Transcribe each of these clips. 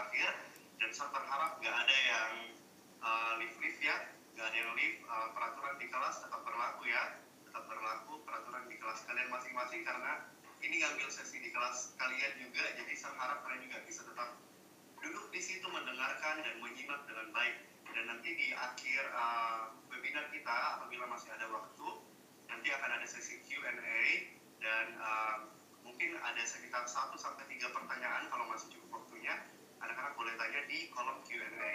berakhir dan saya berharap nggak ada yang uh, live live ya nggak ada yang live uh, peraturan di kelas tetap berlaku ya tetap berlaku peraturan di kelas kalian masing-masing karena ini ngambil sesi di kelas kalian juga jadi saya harap kalian juga bisa tetap duduk di situ mendengarkan dan menyimak dengan baik. Dan nanti di akhir uh, webinar kita apabila masih ada waktu nanti akan ada sesi Q&A dan uh, mungkin ada sekitar 1 sampai 3 pertanyaan kalau masih cukup waktunya anak-anak boleh tanya di kolom Q&A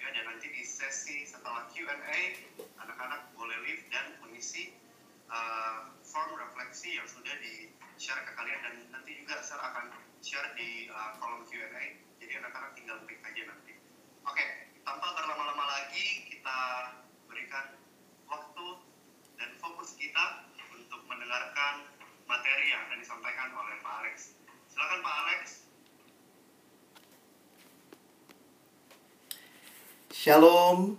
ya dan nanti di sesi setelah Q&A anak-anak boleh leave dan mengisi uh, form refleksi yang sudah di share ke kalian dan nanti juga saya akan share di uh, kolom Q&A jadi anak-anak tinggal klik aja nanti oke tanpa berlama-lama lagi kita berikan waktu dan fokus kita untuk mendengarkan materi yang akan disampaikan oleh Pak Alex. Silakan Pak Alex. Shalom.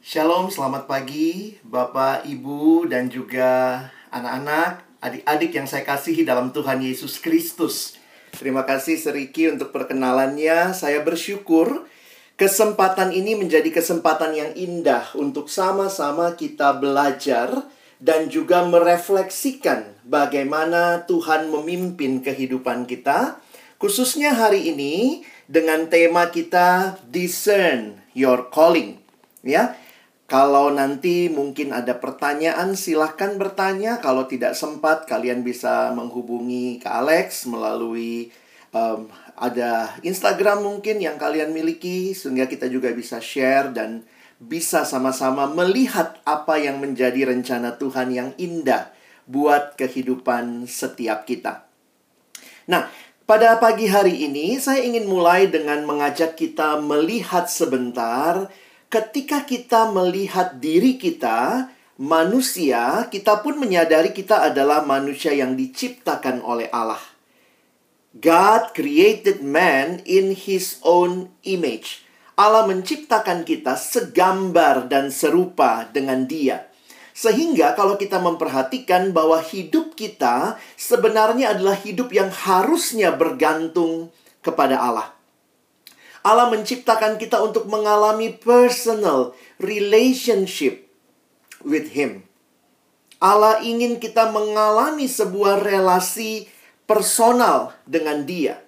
Shalom, selamat pagi Bapak, Ibu, dan juga anak-anak, adik-adik yang saya kasihi dalam Tuhan Yesus Kristus. Terima kasih Seriki untuk perkenalannya. Saya bersyukur kesempatan ini menjadi kesempatan yang indah untuk sama-sama kita belajar dan juga merefleksikan bagaimana Tuhan memimpin kehidupan kita, khususnya hari ini dengan tema kita discern your calling. Ya. Kalau nanti mungkin ada pertanyaan, silahkan bertanya. Kalau tidak sempat, kalian bisa menghubungi ke Alex melalui um, ada Instagram mungkin yang kalian miliki, sehingga kita juga bisa share dan bisa sama-sama melihat apa yang menjadi rencana Tuhan yang indah buat kehidupan setiap kita. Nah, pada pagi hari ini saya ingin mulai dengan mengajak kita melihat sebentar ketika kita melihat diri kita, manusia, kita pun menyadari kita adalah manusia yang diciptakan oleh Allah. God created man in his own image. Allah menciptakan kita segambar dan serupa dengan Dia. Sehingga kalau kita memperhatikan bahwa hidup kita sebenarnya adalah hidup yang harusnya bergantung kepada Allah. Allah menciptakan kita untuk mengalami personal relationship with Him. Allah ingin kita mengalami sebuah relasi personal dengan Dia.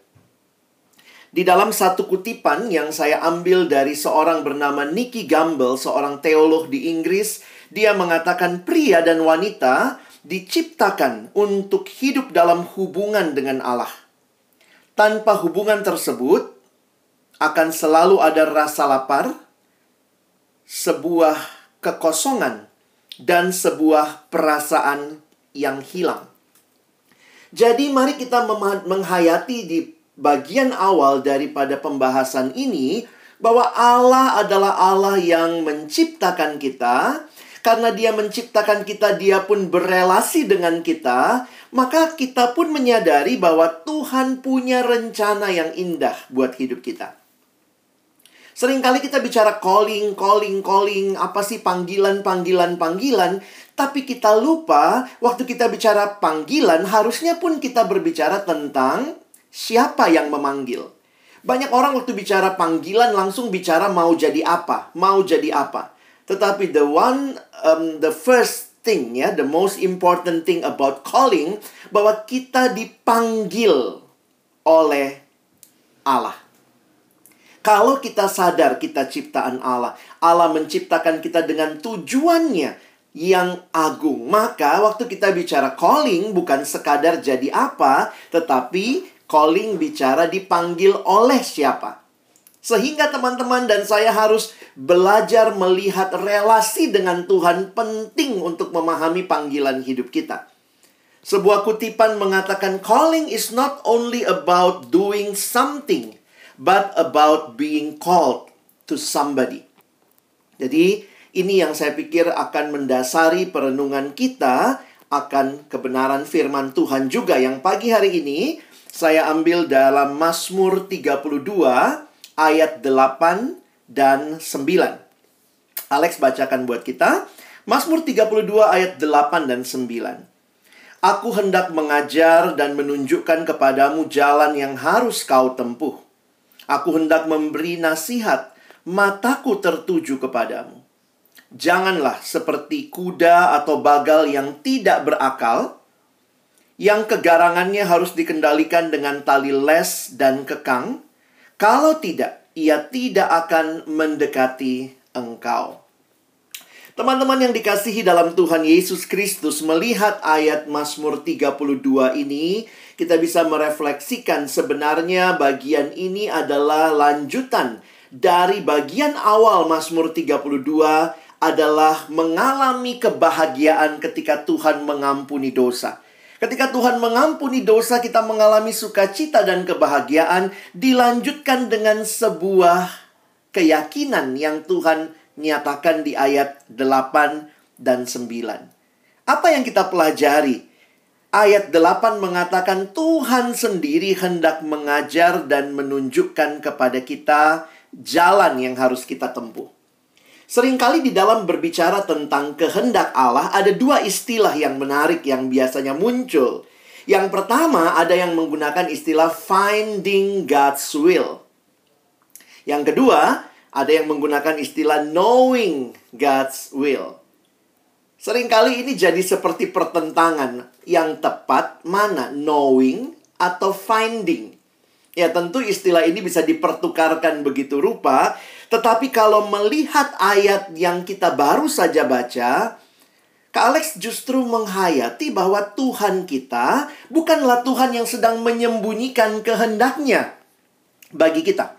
Di dalam satu kutipan yang saya ambil dari seorang bernama Nicky Gamble, seorang teolog di Inggris, dia mengatakan pria dan wanita diciptakan untuk hidup dalam hubungan dengan Allah. Tanpa hubungan tersebut, akan selalu ada rasa lapar, sebuah kekosongan, dan sebuah perasaan yang hilang. Jadi, mari kita menghayati di bagian awal daripada pembahasan ini bahwa Allah adalah Allah yang menciptakan kita. Karena dia menciptakan kita, dia pun berelasi dengan kita. maka kita pun menyadari bahwa Tuhan punya rencana yang indah buat hidup kita. Seringkali kita bicara calling, calling, calling, apa sih panggilan, panggilan, panggilan, tapi kita lupa waktu kita bicara panggilan harusnya pun kita berbicara tentang siapa yang memanggil. Banyak orang waktu bicara panggilan langsung bicara mau jadi apa, mau jadi apa. Tetapi the one, um, the first thing ya, the most important thing about calling bahwa kita dipanggil oleh Allah. Kalau kita sadar kita ciptaan Allah, Allah menciptakan kita dengan tujuannya yang agung. Maka waktu kita bicara calling bukan sekadar jadi apa, tetapi calling bicara dipanggil oleh siapa. Sehingga teman-teman dan saya harus belajar melihat relasi dengan Tuhan penting untuk memahami panggilan hidup kita. Sebuah kutipan mengatakan calling is not only about doing something but about being called to somebody. Jadi, ini yang saya pikir akan mendasari perenungan kita akan kebenaran firman Tuhan juga yang pagi hari ini saya ambil dalam Mazmur 32 ayat 8 dan 9. Alex bacakan buat kita. Mazmur 32 ayat 8 dan 9. Aku hendak mengajar dan menunjukkan kepadamu jalan yang harus kau tempuh. Aku hendak memberi nasihat, mataku tertuju kepadamu. Janganlah seperti kuda atau bagal yang tidak berakal, yang kegarangannya harus dikendalikan dengan tali les dan kekang. Kalau tidak, ia tidak akan mendekati engkau. Teman-teman yang dikasihi dalam Tuhan Yesus Kristus melihat ayat Mazmur 32 ini, kita bisa merefleksikan sebenarnya bagian ini adalah lanjutan dari bagian awal Mazmur 32 adalah mengalami kebahagiaan ketika Tuhan mengampuni dosa. Ketika Tuhan mengampuni dosa, kita mengalami sukacita dan kebahagiaan dilanjutkan dengan sebuah keyakinan yang Tuhan nyatakan di ayat 8 dan 9. Apa yang kita pelajari? Ayat 8 mengatakan Tuhan sendiri hendak mengajar dan menunjukkan kepada kita jalan yang harus kita tempuh. Seringkali di dalam berbicara tentang kehendak Allah ada dua istilah yang menarik yang biasanya muncul. Yang pertama ada yang menggunakan istilah finding God's will. Yang kedua, ada yang menggunakan istilah knowing God's will. Seringkali ini jadi seperti pertentangan yang tepat mana knowing atau finding. Ya tentu istilah ini bisa dipertukarkan begitu rupa, tetapi kalau melihat ayat yang kita baru saja baca, Kak Alex justru menghayati bahwa Tuhan kita bukanlah Tuhan yang sedang menyembunyikan kehendaknya bagi kita.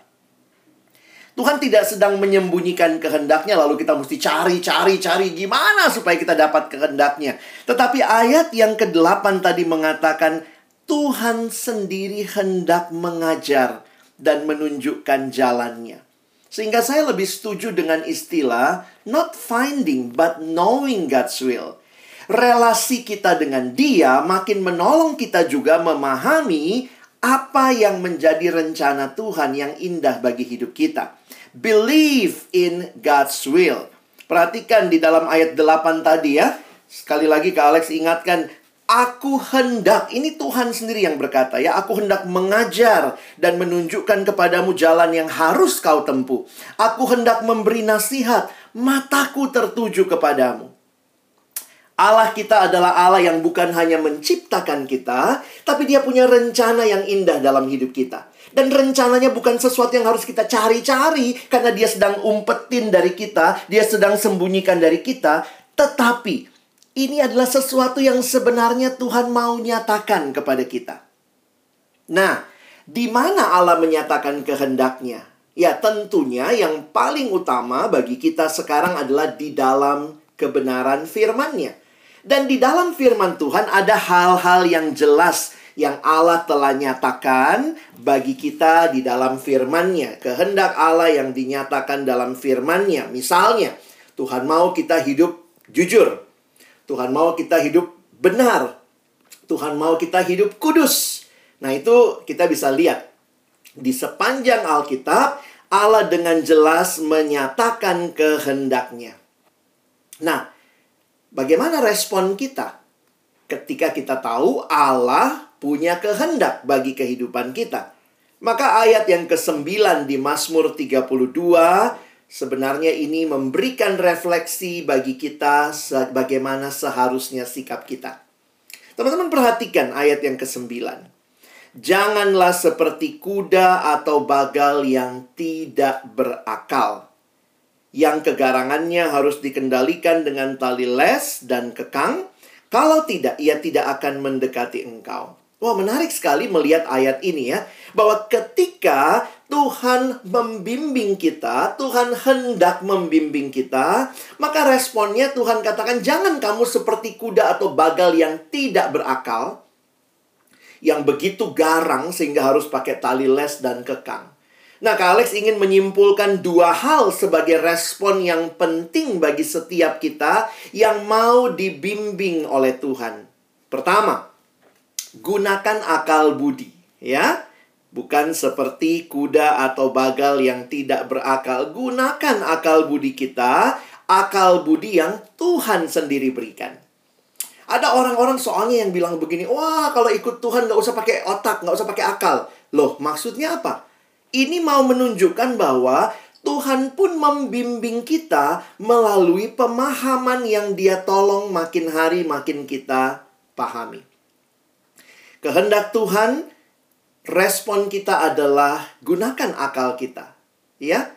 Tuhan tidak sedang menyembunyikan kehendaknya lalu kita mesti cari, cari, cari gimana supaya kita dapat kehendaknya. Tetapi ayat yang ke-8 tadi mengatakan Tuhan sendiri hendak mengajar dan menunjukkan jalannya. Sehingga saya lebih setuju dengan istilah not finding but knowing God's will. Relasi kita dengan Dia makin menolong kita juga memahami apa yang menjadi rencana Tuhan yang indah bagi hidup kita. Believe in God's will. Perhatikan di dalam ayat 8 tadi ya. Sekali lagi Kak Alex ingatkan, Aku hendak, ini Tuhan sendiri yang berkata ya, aku hendak mengajar dan menunjukkan kepadamu jalan yang harus kau tempuh. Aku hendak memberi nasihat, mataku tertuju kepadamu. Allah kita adalah Allah yang bukan hanya menciptakan kita, tapi dia punya rencana yang indah dalam hidup kita. Dan rencananya bukan sesuatu yang harus kita cari-cari karena dia sedang umpetin dari kita, dia sedang sembunyikan dari kita, tetapi ini adalah sesuatu yang sebenarnya Tuhan mau nyatakan kepada kita. Nah, di mana Allah menyatakan kehendaknya? Ya, tentunya yang paling utama bagi kita sekarang adalah di dalam kebenaran firman-Nya. Dan di dalam firman Tuhan ada hal-hal yang jelas yang Allah telah nyatakan bagi kita di dalam firman-Nya. Kehendak Allah yang dinyatakan dalam firman-Nya. Misalnya, Tuhan mau kita hidup jujur. Tuhan mau kita hidup benar. Tuhan mau kita hidup kudus. Nah, itu kita bisa lihat di sepanjang Alkitab Allah dengan jelas menyatakan kehendaknya. Nah, bagaimana respon kita ketika kita tahu Allah punya kehendak bagi kehidupan kita? Maka ayat yang ke-9 di Mazmur 32 sebenarnya ini memberikan refleksi bagi kita bagaimana seharusnya sikap kita. Teman-teman perhatikan ayat yang ke-9. Janganlah seperti kuda atau bagal yang tidak berakal. Yang kegarangannya harus dikendalikan dengan tali les dan kekang. Kalau tidak, ia tidak akan mendekati engkau. Wah, menarik sekali melihat ayat ini ya. Bahwa ketika Tuhan membimbing kita, Tuhan hendak membimbing kita, maka responnya Tuhan katakan, "Jangan kamu seperti kuda atau bagal yang tidak berakal, yang begitu garang sehingga harus pakai tali les dan kekang. Nah, Kak Alex ingin menyimpulkan dua hal sebagai respon yang penting bagi setiap kita yang mau dibimbing oleh Tuhan. Pertama, gunakan akal budi, ya. Bukan seperti kuda atau bagal yang tidak berakal. Gunakan akal budi kita, akal budi yang Tuhan sendiri berikan. Ada orang-orang soalnya yang bilang begini, wah kalau ikut Tuhan nggak usah pakai otak, nggak usah pakai akal. Loh, maksudnya apa? Ini mau menunjukkan bahwa Tuhan pun membimbing kita melalui pemahaman yang dia tolong makin hari makin kita pahami. Kehendak Tuhan, respon kita adalah gunakan akal kita. Ya,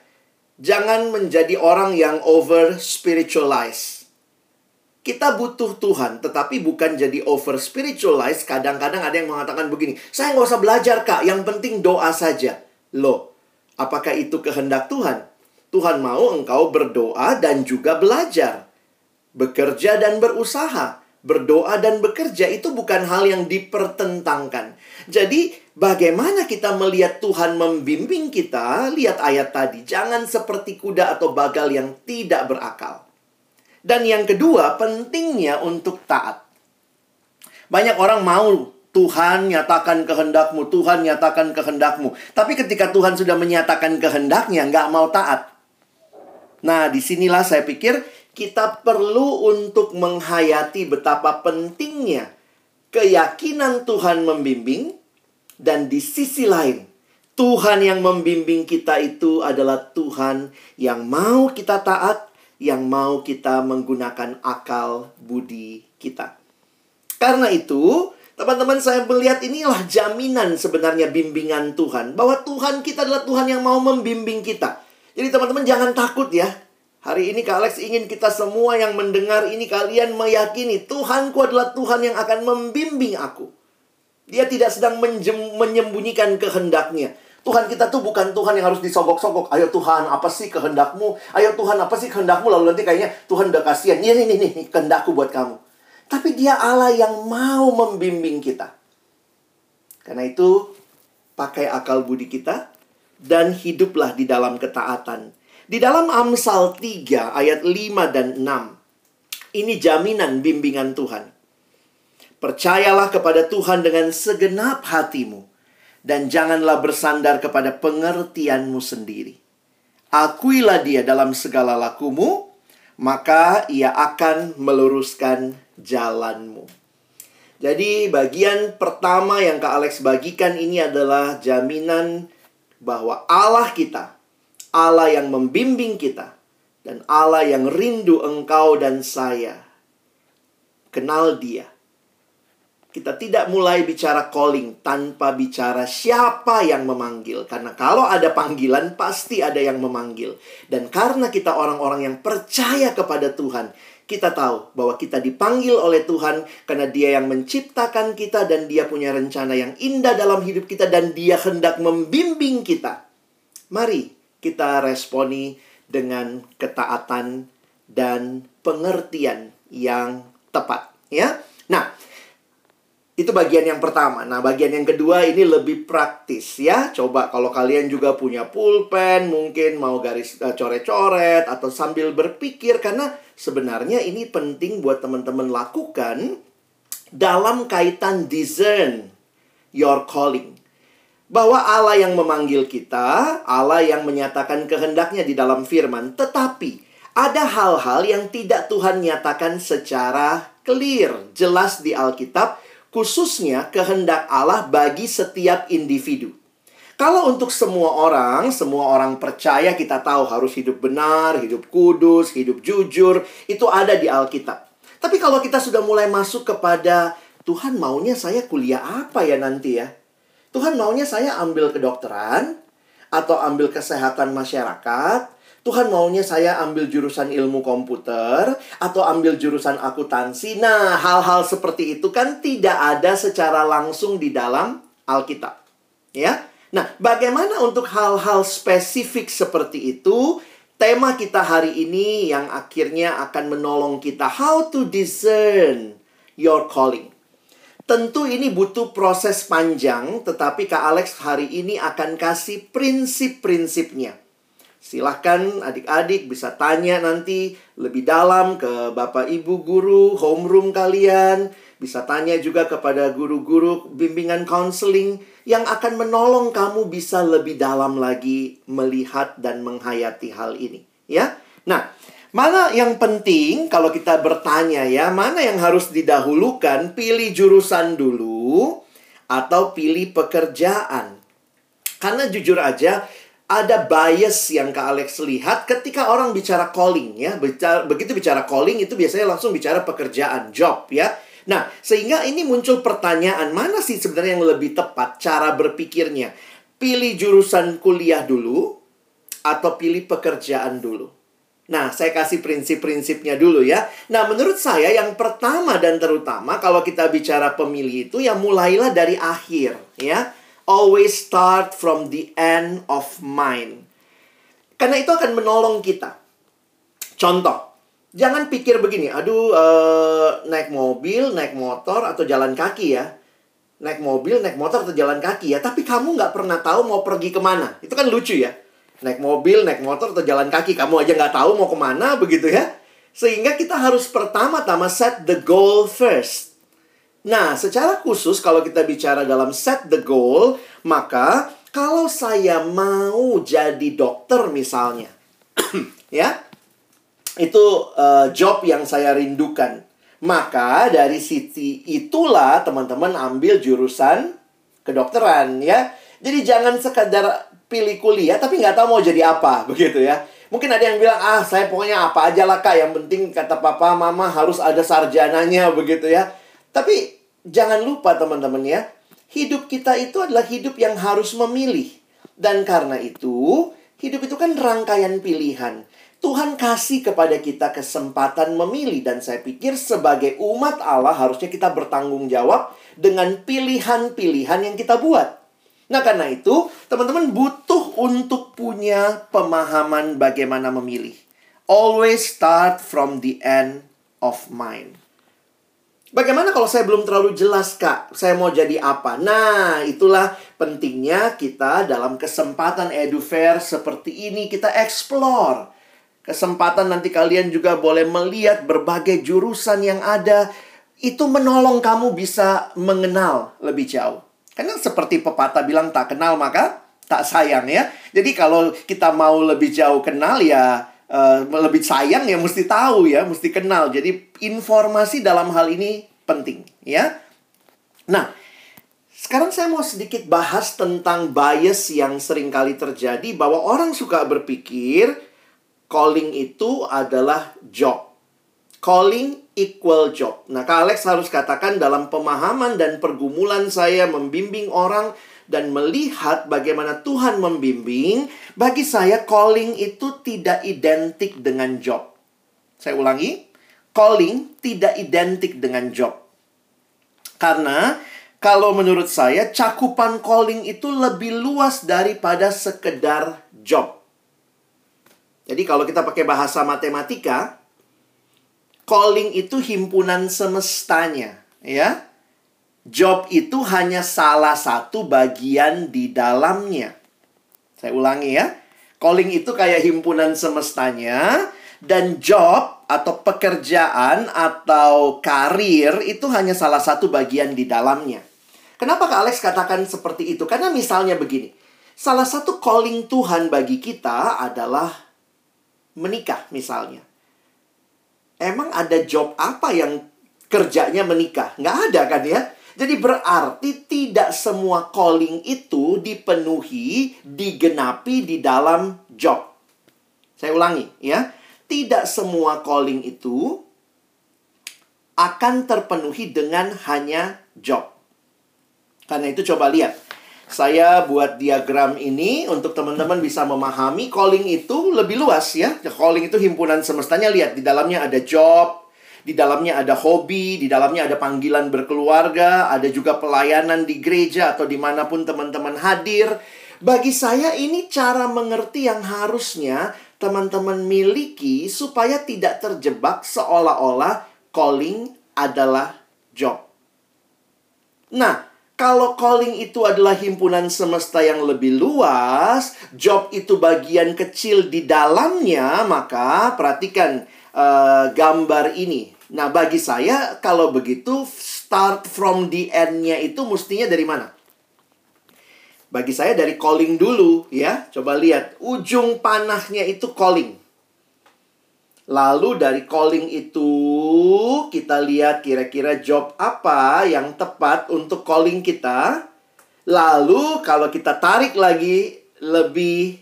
jangan menjadi orang yang over spiritualize kita butuh Tuhan, tetapi bukan jadi over spiritualize. Kadang-kadang ada yang mengatakan begini, saya nggak usah belajar kak, yang penting doa saja. Loh, apakah itu kehendak Tuhan? Tuhan mau engkau berdoa dan juga belajar. Bekerja dan berusaha. Berdoa dan bekerja itu bukan hal yang dipertentangkan. Jadi, bagaimana kita melihat Tuhan membimbing kita? Lihat ayat tadi, jangan seperti kuda atau bagal yang tidak berakal. Dan yang kedua, pentingnya untuk taat. Banyak orang mau Tuhan nyatakan kehendakmu, Tuhan nyatakan kehendakmu. Tapi ketika Tuhan sudah menyatakan kehendaknya, nggak mau taat. Nah, di sinilah saya pikir kita perlu untuk menghayati betapa pentingnya keyakinan Tuhan membimbing dan di sisi lain Tuhan yang membimbing kita itu adalah Tuhan yang mau kita taat yang mau kita menggunakan akal budi kita. Karena itu, teman-teman saya melihat inilah jaminan sebenarnya bimbingan Tuhan. Bahwa Tuhan kita adalah Tuhan yang mau membimbing kita. Jadi teman-teman jangan takut ya. Hari ini Kak Alex ingin kita semua yang mendengar ini kalian meyakini Tuhanku adalah Tuhan yang akan membimbing aku. Dia tidak sedang menyembunyikan kehendaknya. Tuhan kita tuh bukan Tuhan yang harus disogok-sogok. Ayo Tuhan, apa sih kehendakmu? Ayo Tuhan, apa sih kehendakmu? Lalu nanti kayaknya Tuhan udah kasihan. Ini, ini, ini, kehendakku buat kamu. Tapi dia Allah yang mau membimbing kita. Karena itu, pakai akal budi kita dan hiduplah di dalam ketaatan. Di dalam Amsal 3 ayat 5 dan 6. Ini jaminan bimbingan Tuhan. Percayalah kepada Tuhan dengan segenap hatimu dan janganlah bersandar kepada pengertianmu sendiri. Akuilah dia dalam segala lakumu, maka ia akan meluruskan jalanmu. Jadi bagian pertama yang Kak Alex bagikan ini adalah jaminan bahwa Allah kita, Allah yang membimbing kita, dan Allah yang rindu engkau dan saya. Kenal dia kita tidak mulai bicara calling tanpa bicara siapa yang memanggil. Karena kalau ada panggilan, pasti ada yang memanggil. Dan karena kita orang-orang yang percaya kepada Tuhan, kita tahu bahwa kita dipanggil oleh Tuhan karena Dia yang menciptakan kita dan Dia punya rencana yang indah dalam hidup kita dan Dia hendak membimbing kita. Mari kita responi dengan ketaatan dan pengertian yang tepat, ya. Nah, itu bagian yang pertama. Nah, bagian yang kedua ini lebih praktis ya. Coba kalau kalian juga punya pulpen, mungkin mau garis uh, coret-coret atau sambil berpikir karena sebenarnya ini penting buat teman-teman lakukan dalam kaitan discern your calling. Bahwa Allah yang memanggil kita, Allah yang menyatakan kehendaknya di dalam firman, tetapi ada hal-hal yang tidak Tuhan nyatakan secara clear, jelas di Alkitab, khususnya kehendak Allah bagi setiap individu. Kalau untuk semua orang, semua orang percaya kita tahu harus hidup benar, hidup kudus, hidup jujur, itu ada di Alkitab. Tapi kalau kita sudah mulai masuk kepada Tuhan maunya saya kuliah apa ya nanti ya? Tuhan maunya saya ambil kedokteran atau ambil kesehatan masyarakat. Tuhan maunya saya ambil jurusan ilmu komputer atau ambil jurusan akuntansi. Nah, hal-hal seperti itu kan tidak ada secara langsung di dalam Alkitab. Ya. Nah, bagaimana untuk hal-hal spesifik seperti itu? Tema kita hari ini yang akhirnya akan menolong kita how to discern your calling. Tentu ini butuh proses panjang, tetapi Kak Alex hari ini akan kasih prinsip-prinsipnya. Silahkan adik-adik bisa tanya nanti lebih dalam ke Bapak Ibu guru, homeroom kalian. Bisa tanya juga kepada guru-guru bimbingan counseling yang akan menolong kamu bisa lebih dalam lagi melihat dan menghayati hal ini. Ya, Nah, Mana yang penting kalau kita bertanya ya, mana yang harus didahulukan, pilih jurusan dulu atau pilih pekerjaan. Karena jujur aja ada bias yang Kak Alex lihat ketika orang bicara calling ya. Bicara, begitu bicara calling itu biasanya langsung bicara pekerjaan, job ya. Nah, sehingga ini muncul pertanyaan, mana sih sebenarnya yang lebih tepat cara berpikirnya? Pilih jurusan kuliah dulu atau pilih pekerjaan dulu? Nah, saya kasih prinsip-prinsipnya dulu ya. Nah, menurut saya yang pertama dan terutama kalau kita bicara pemilih itu ya mulailah dari akhir ya. Always start from the end of mind. Karena itu akan menolong kita. Contoh, jangan pikir begini, aduh uh, naik mobil, naik motor atau jalan kaki ya. Naik mobil, naik motor atau jalan kaki ya. Tapi kamu nggak pernah tahu mau pergi ke mana. Itu kan lucu ya naik mobil, naik motor, atau jalan kaki. Kamu aja nggak tahu mau ke mana, begitu ya. Sehingga kita harus pertama-tama set the goal first. Nah, secara khusus kalau kita bicara dalam set the goal, maka kalau saya mau jadi dokter misalnya, ya, itu uh, job yang saya rindukan. Maka dari sisi itulah teman-teman ambil jurusan kedokteran ya. Jadi jangan sekadar pilih kuliah tapi nggak tahu mau jadi apa begitu ya. Mungkin ada yang bilang, ah saya pokoknya apa aja lah kak. Yang penting kata papa mama harus ada sarjananya begitu ya. Tapi jangan lupa teman-teman ya. Hidup kita itu adalah hidup yang harus memilih. Dan karena itu, hidup itu kan rangkaian pilihan. Tuhan kasih kepada kita kesempatan memilih. Dan saya pikir sebagai umat Allah harusnya kita bertanggung jawab dengan pilihan-pilihan yang kita buat. Nah, karena itu, teman-teman butuh untuk punya pemahaman bagaimana memilih. Always start from the end of mind. Bagaimana kalau saya belum terlalu jelas, Kak? Saya mau jadi apa? Nah, itulah pentingnya kita dalam kesempatan edu fair seperti ini kita explore. Kesempatan nanti kalian juga boleh melihat berbagai jurusan yang ada. Itu menolong kamu bisa mengenal lebih jauh. Karena seperti pepatah bilang tak kenal maka tak sayang ya. Jadi kalau kita mau lebih jauh kenal ya uh, lebih sayang ya mesti tahu ya, mesti kenal. Jadi informasi dalam hal ini penting ya. Nah, sekarang saya mau sedikit bahas tentang bias yang sering kali terjadi bahwa orang suka berpikir calling itu adalah job. Calling equal job. Nah, Kak Alex harus katakan dalam pemahaman dan pergumulan saya membimbing orang dan melihat bagaimana Tuhan membimbing, bagi saya calling itu tidak identik dengan job. Saya ulangi, calling tidak identik dengan job. Karena kalau menurut saya cakupan calling itu lebih luas daripada sekedar job. Jadi kalau kita pakai bahasa matematika, calling itu himpunan semestanya, ya. Job itu hanya salah satu bagian di dalamnya. Saya ulangi ya. Calling itu kayak himpunan semestanya Dan job atau pekerjaan atau karir itu hanya salah satu bagian di dalamnya. Kenapa Kak Alex katakan seperti itu? Karena misalnya begini. Salah satu calling Tuhan bagi kita adalah menikah misalnya. Emang ada job apa yang kerjanya menikah? Nggak ada kan ya? Jadi berarti tidak semua calling itu dipenuhi, digenapi di dalam job. Saya ulangi ya. Tidak semua calling itu akan terpenuhi dengan hanya job. Karena itu coba lihat. Saya buat diagram ini untuk teman-teman bisa memahami calling itu lebih luas ya. Calling itu himpunan semestanya lihat di dalamnya ada job, di dalamnya ada hobi, di dalamnya ada panggilan berkeluarga, ada juga pelayanan di gereja atau di mana pun teman-teman hadir. Bagi saya ini cara mengerti yang harusnya teman-teman miliki supaya tidak terjebak seolah-olah calling adalah job. Nah, kalau calling itu adalah himpunan semesta yang lebih luas, job itu bagian kecil di dalamnya, maka perhatikan uh, gambar ini. Nah, bagi saya kalau begitu start from the end-nya itu mestinya dari mana? Bagi saya dari calling dulu ya. Coba lihat, ujung panahnya itu calling. Lalu dari calling itu kita lihat kira-kira job apa yang tepat untuk calling kita. Lalu kalau kita tarik lagi lebih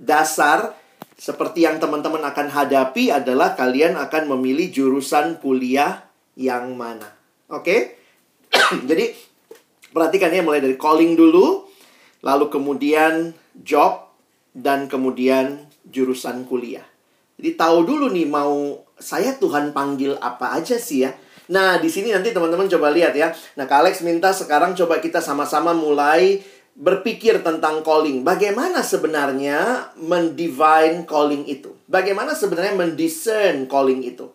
dasar seperti yang teman-teman akan hadapi adalah kalian akan memilih jurusan kuliah yang mana. Oke? Okay? Jadi perhatikan ya mulai dari calling dulu, lalu kemudian job dan kemudian jurusan kuliah. Jadi tahu dulu nih mau saya Tuhan panggil apa aja sih ya. Nah, di sini nanti teman-teman coba lihat ya. Nah, Kak Alex minta sekarang coba kita sama-sama mulai berpikir tentang calling. Bagaimana sebenarnya mendivine calling itu? Bagaimana sebenarnya mendiscern calling itu?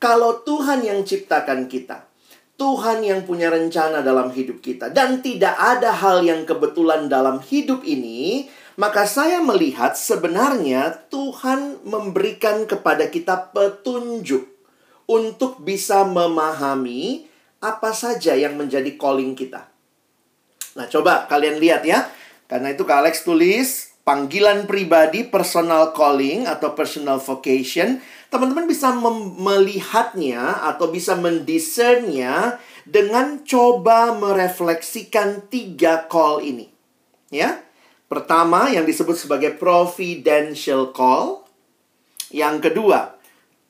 Kalau Tuhan yang ciptakan kita, Tuhan yang punya rencana dalam hidup kita, dan tidak ada hal yang kebetulan dalam hidup ini, maka saya melihat sebenarnya Tuhan memberikan kepada kita petunjuk untuk bisa memahami apa saja yang menjadi calling kita. Nah, coba kalian lihat ya. Karena itu Kak Alex tulis panggilan pribadi personal calling atau personal vocation. Teman-teman bisa melihatnya atau bisa mendiscernnya dengan coba merefleksikan tiga call ini. Ya, Pertama yang disebut sebagai providential call. Yang kedua,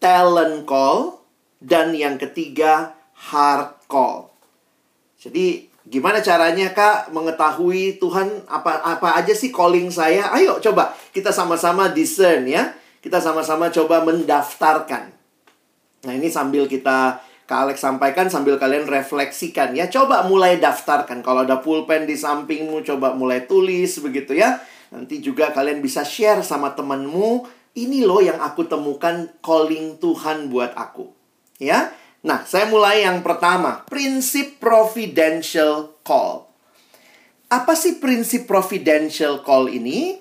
talent call. Dan yang ketiga, heart call. Jadi gimana caranya Kak mengetahui Tuhan apa apa aja sih calling saya? Ayo coba kita sama-sama discern ya. Kita sama-sama coba mendaftarkan. Nah, ini sambil kita Kak Alex sampaikan sambil kalian refleksikan ya. Coba mulai daftarkan. Kalau ada pulpen di sampingmu, coba mulai tulis begitu ya. Nanti juga kalian bisa share sama temanmu. Ini loh yang aku temukan calling Tuhan buat aku. Ya. Nah, saya mulai yang pertama. Prinsip providential call. Apa sih prinsip providential call ini?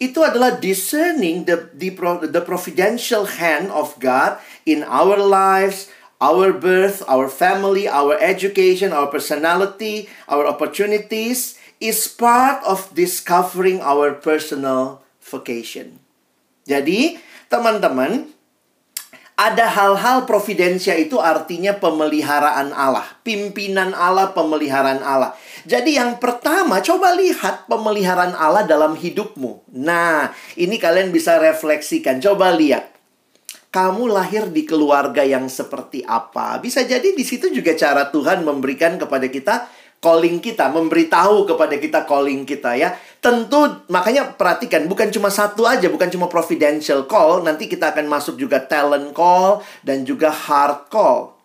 Itu adalah discerning the, the, the providential hand of God in our lives, our birth, our family, our education, our personality, our opportunities is part of discovering our personal vocation. Jadi, teman-teman, ada hal-hal providensia itu artinya pemeliharaan Allah, pimpinan Allah, pemeliharaan Allah. Jadi yang pertama, coba lihat pemeliharaan Allah dalam hidupmu. Nah, ini kalian bisa refleksikan. Coba lihat kamu lahir di keluarga yang seperti apa. Bisa jadi di situ juga cara Tuhan memberikan kepada kita calling kita, memberitahu kepada kita calling kita ya. Tentu makanya perhatikan bukan cuma satu aja, bukan cuma providential call, nanti kita akan masuk juga talent call dan juga heart call.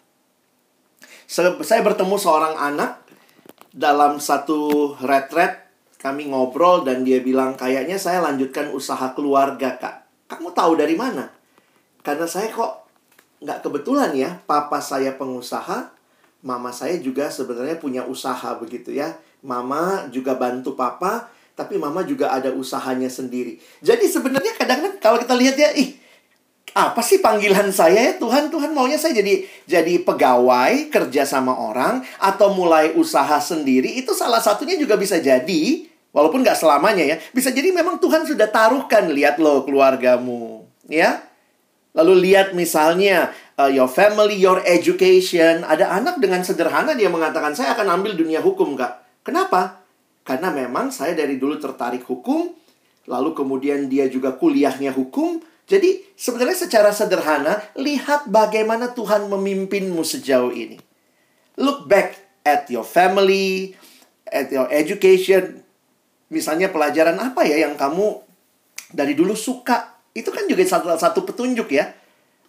Saya bertemu seorang anak dalam satu retret kami ngobrol dan dia bilang kayaknya saya lanjutkan usaha keluarga kak. Kamu tahu dari mana? Karena saya kok nggak kebetulan ya, papa saya pengusaha, mama saya juga sebenarnya punya usaha begitu ya. Mama juga bantu papa, tapi mama juga ada usahanya sendiri. Jadi sebenarnya kadang-kadang kalau kita lihat ya, ih apa sih panggilan saya ya Tuhan? Tuhan maunya saya jadi jadi pegawai kerja sama orang atau mulai usaha sendiri itu salah satunya juga bisa jadi walaupun nggak selamanya ya bisa jadi memang Tuhan sudah taruhkan lihat loh keluargamu ya lalu lihat misalnya uh, your family your education ada anak dengan sederhana dia mengatakan saya akan ambil dunia hukum kak kenapa karena memang saya dari dulu tertarik hukum lalu kemudian dia juga kuliahnya hukum jadi sebenarnya secara sederhana, lihat bagaimana Tuhan memimpinmu sejauh ini. Look back at your family, at your education. Misalnya pelajaran apa ya yang kamu dari dulu suka. Itu kan juga satu, satu petunjuk ya.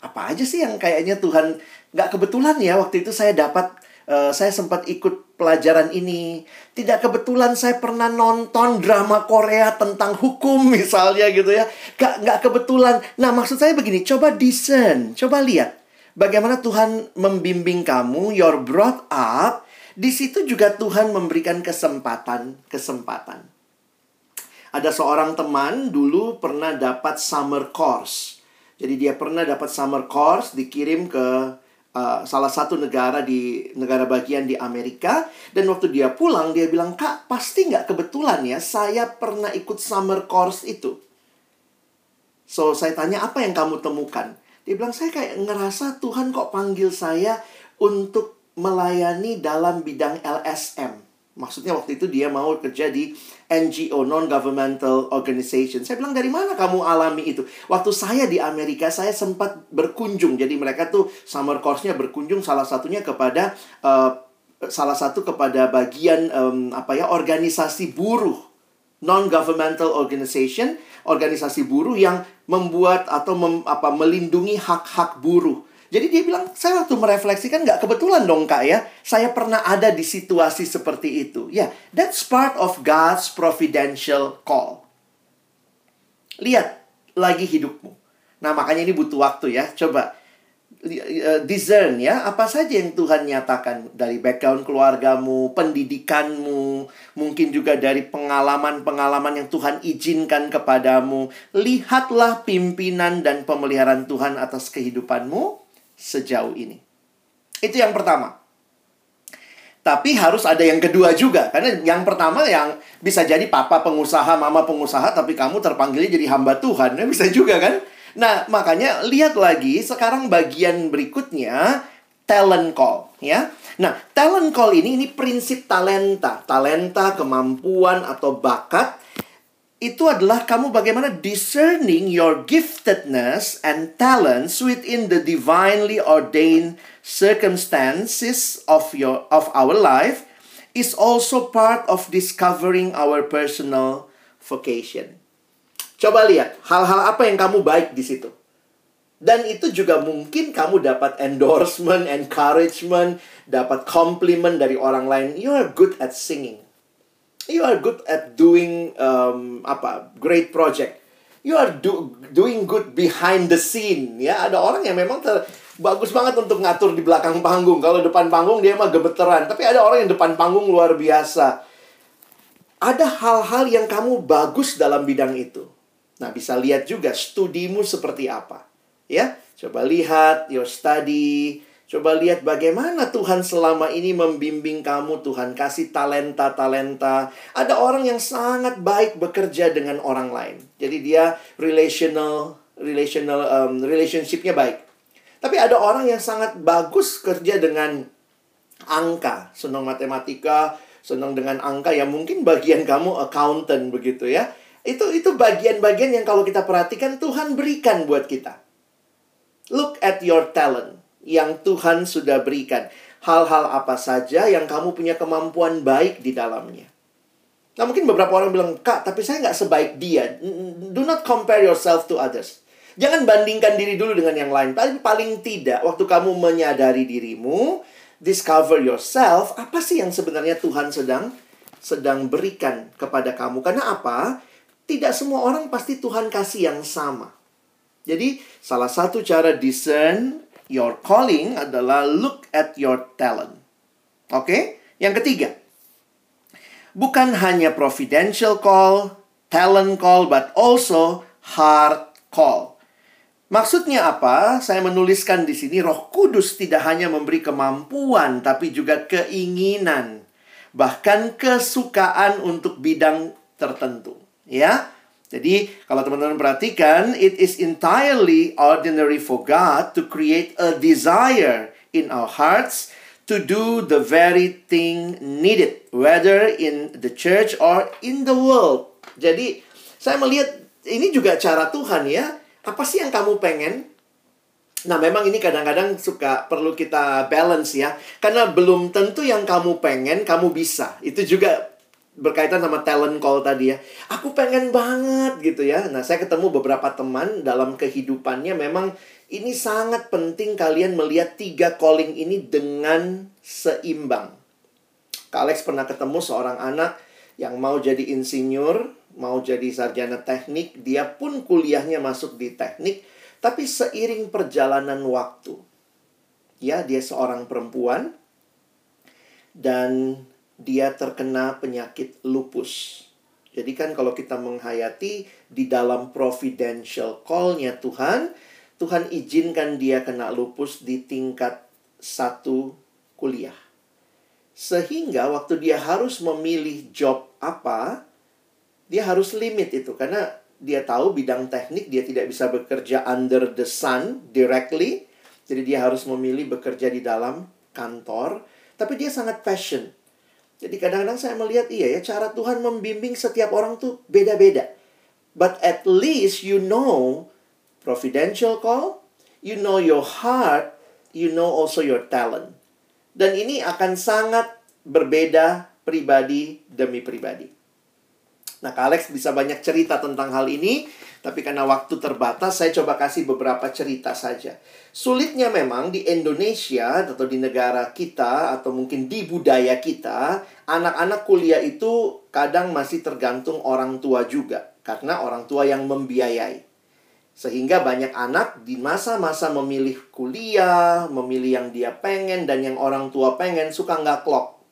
Apa aja sih yang kayaknya Tuhan gak kebetulan ya waktu itu saya dapat uh, saya sempat ikut pelajaran ini. Tidak kebetulan saya pernah nonton drama Korea tentang hukum misalnya gitu ya. Gak, gak kebetulan. Nah maksud saya begini, coba discern, coba lihat. Bagaimana Tuhan membimbing kamu, you're brought up. Di situ juga Tuhan memberikan kesempatan-kesempatan. Ada seorang teman dulu pernah dapat summer course. Jadi dia pernah dapat summer course dikirim ke uh, salah satu negara di negara bagian di Amerika. Dan waktu dia pulang dia bilang kak pasti nggak kebetulan ya saya pernah ikut summer course itu. So saya tanya apa yang kamu temukan? Dia bilang saya kayak ngerasa Tuhan kok panggil saya untuk melayani dalam bidang LSM Maksudnya waktu itu dia mau kerja di NGO, non-governmental organization. Saya bilang, dari mana kamu alami itu? Waktu saya di Amerika, saya sempat berkunjung. Jadi mereka tuh summer course-nya berkunjung salah satunya kepada... Uh, salah satu kepada bagian um, apa ya organisasi buruh non-governmental organization organisasi buruh yang membuat atau mem, apa melindungi hak-hak buruh jadi dia bilang, saya waktu merefleksikan nggak kebetulan dong kak ya. Saya pernah ada di situasi seperti itu. Ya, yeah, that's part of God's providential call. Lihat lagi hidupmu. Nah makanya ini butuh waktu ya. Coba uh, discern ya. Apa saja yang Tuhan nyatakan dari background keluargamu, pendidikanmu, mungkin juga dari pengalaman-pengalaman yang Tuhan izinkan kepadamu. Lihatlah pimpinan dan pemeliharaan Tuhan atas kehidupanmu sejauh ini. Itu yang pertama. Tapi harus ada yang kedua juga. Karena yang pertama yang bisa jadi papa pengusaha, mama pengusaha, tapi kamu terpanggilnya jadi hamba Tuhan. Ya, bisa juga kan? Nah, makanya lihat lagi sekarang bagian berikutnya talent call ya. Nah, talent call ini ini prinsip talenta, talenta, kemampuan atau bakat itu adalah kamu bagaimana discerning your giftedness and talents within the divinely ordained circumstances of your of our life is also part of discovering our personal vocation. Coba lihat hal-hal apa yang kamu baik di situ. Dan itu juga mungkin kamu dapat endorsement, encouragement, dapat compliment dari orang lain. You are good at singing you are good at doing um, apa great project. You are do, doing good behind the scene. Ya ada orang yang memang ter, bagus banget untuk ngatur di belakang panggung. Kalau depan panggung dia mah gemeteran. Tapi ada orang yang depan panggung luar biasa. Ada hal-hal yang kamu bagus dalam bidang itu. Nah bisa lihat juga studimu seperti apa. Ya coba lihat your study Coba lihat bagaimana Tuhan selama ini membimbing kamu. Tuhan kasih talenta-talenta. Ada orang yang sangat baik bekerja dengan orang lain. Jadi dia relational, relational, um, relationshipnya baik. Tapi ada orang yang sangat bagus kerja dengan angka. Senang matematika, senang dengan angka. Ya mungkin bagian kamu accountant begitu ya. Itu itu bagian-bagian yang kalau kita perhatikan Tuhan berikan buat kita. Look at your talent yang Tuhan sudah berikan. Hal-hal apa saja yang kamu punya kemampuan baik di dalamnya. Nah mungkin beberapa orang bilang, Kak, tapi saya nggak sebaik dia. Do not compare yourself to others. Jangan bandingkan diri dulu dengan yang lain. Tapi paling tidak, waktu kamu menyadari dirimu, discover yourself, apa sih yang sebenarnya Tuhan sedang sedang berikan kepada kamu? Karena apa? Tidak semua orang pasti Tuhan kasih yang sama. Jadi, salah satu cara discern your calling adalah look at your talent. Oke? Okay? Yang ketiga, bukan hanya providential call, talent call, but also heart call. Maksudnya apa? Saya menuliskan di sini Roh Kudus tidak hanya memberi kemampuan tapi juga keinginan, bahkan kesukaan untuk bidang tertentu, ya. Jadi, kalau teman-teman perhatikan, it is entirely ordinary for God to create a desire in our hearts to do the very thing needed, whether in the church or in the world. Jadi, saya melihat ini juga cara Tuhan ya. Apa sih yang kamu pengen? Nah, memang ini kadang-kadang suka perlu kita balance ya. Karena belum tentu yang kamu pengen, kamu bisa. Itu juga berkaitan sama talent call tadi ya. Aku pengen banget gitu ya. Nah, saya ketemu beberapa teman dalam kehidupannya memang ini sangat penting kalian melihat tiga calling ini dengan seimbang. Kak Alex pernah ketemu seorang anak yang mau jadi insinyur, mau jadi sarjana teknik, dia pun kuliahnya masuk di teknik, tapi seiring perjalanan waktu, ya dia seorang perempuan dan dia terkena penyakit lupus. Jadi kan kalau kita menghayati di dalam providential call-nya Tuhan, Tuhan izinkan dia kena lupus di tingkat satu kuliah. Sehingga waktu dia harus memilih job apa, dia harus limit itu karena dia tahu bidang teknik dia tidak bisa bekerja under the sun directly. Jadi dia harus memilih bekerja di dalam kantor, tapi dia sangat passion jadi kadang-kadang saya melihat iya ya cara Tuhan membimbing setiap orang tuh beda-beda. But at least you know providential call, you know your heart, you know also your talent. Dan ini akan sangat berbeda pribadi demi pribadi. Nah, Kak Alex bisa banyak cerita tentang hal ini, tapi karena waktu terbatas, saya coba kasih beberapa cerita saja. Sulitnya memang di Indonesia atau di negara kita atau mungkin di budaya kita, anak-anak kuliah itu kadang masih tergantung orang tua juga karena orang tua yang membiayai. Sehingga banyak anak di masa-masa memilih kuliah, memilih yang dia pengen dan yang orang tua pengen suka nggak klop.